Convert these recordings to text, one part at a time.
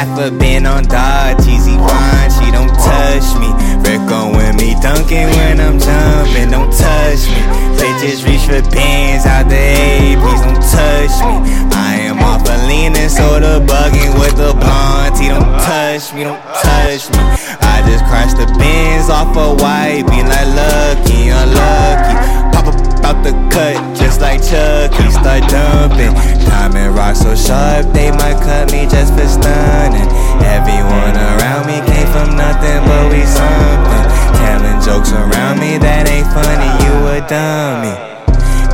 half a bin on dog. Cheesy fine, she don't touch me. Rick on with me, dunking when I'm jumping. Don't touch me. Bitches reach for pins out the A, please don't touch me. I am off a leaning, so the bugging with the blonde. He don't touch me, don't touch me. I just crashed the bins off a white, be like lucky, unlucky. Pop up out the cut, just like Chucky, start dumping. Diamond rock so sharp, they might cut dummy.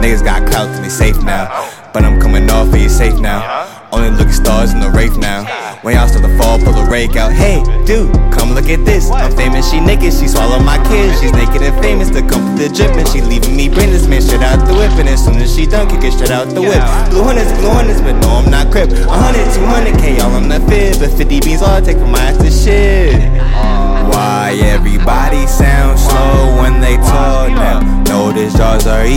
Niggas got clout and they safe now. But I'm coming off and you safe now. Only look at stars in the Wraith now. When y'all start to fall, pull the rake out. Hey, dude, come look at this. I'm famous, she naked, she swallow my kids. She's naked and famous, come with the drippin'. She leaving me brainless, man, straight out the whip. And as soon as she done, kick it straight out the whip. Blue hundreds, blue hundreds, but no, I'm not crip. 100, 200k, y'all, I'm the fib. But 50 beans, all I take for my ass to shit. Why everybody sounds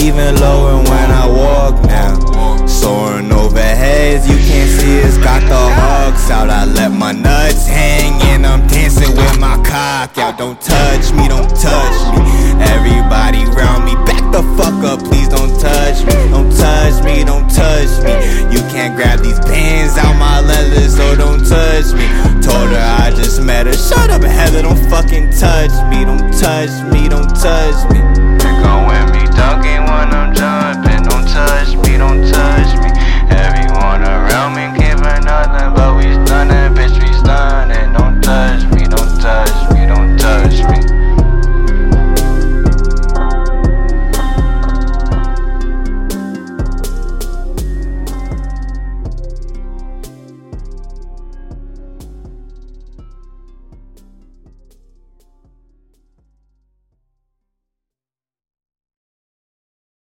even lower when I walk now. Soaring over heads, you can't see us. Got the hawks out. I let my nuts hang and I'm dancing with my cock out. Don't touch me, don't touch me. Everybody round me, back the fuck up, please don't touch me. Don't touch me, don't touch me. You can't grab these bands out my leather, so don't touch me. Told her I just met her. Shut up, Heather, don't fucking touch me, don't touch me, don't touch me.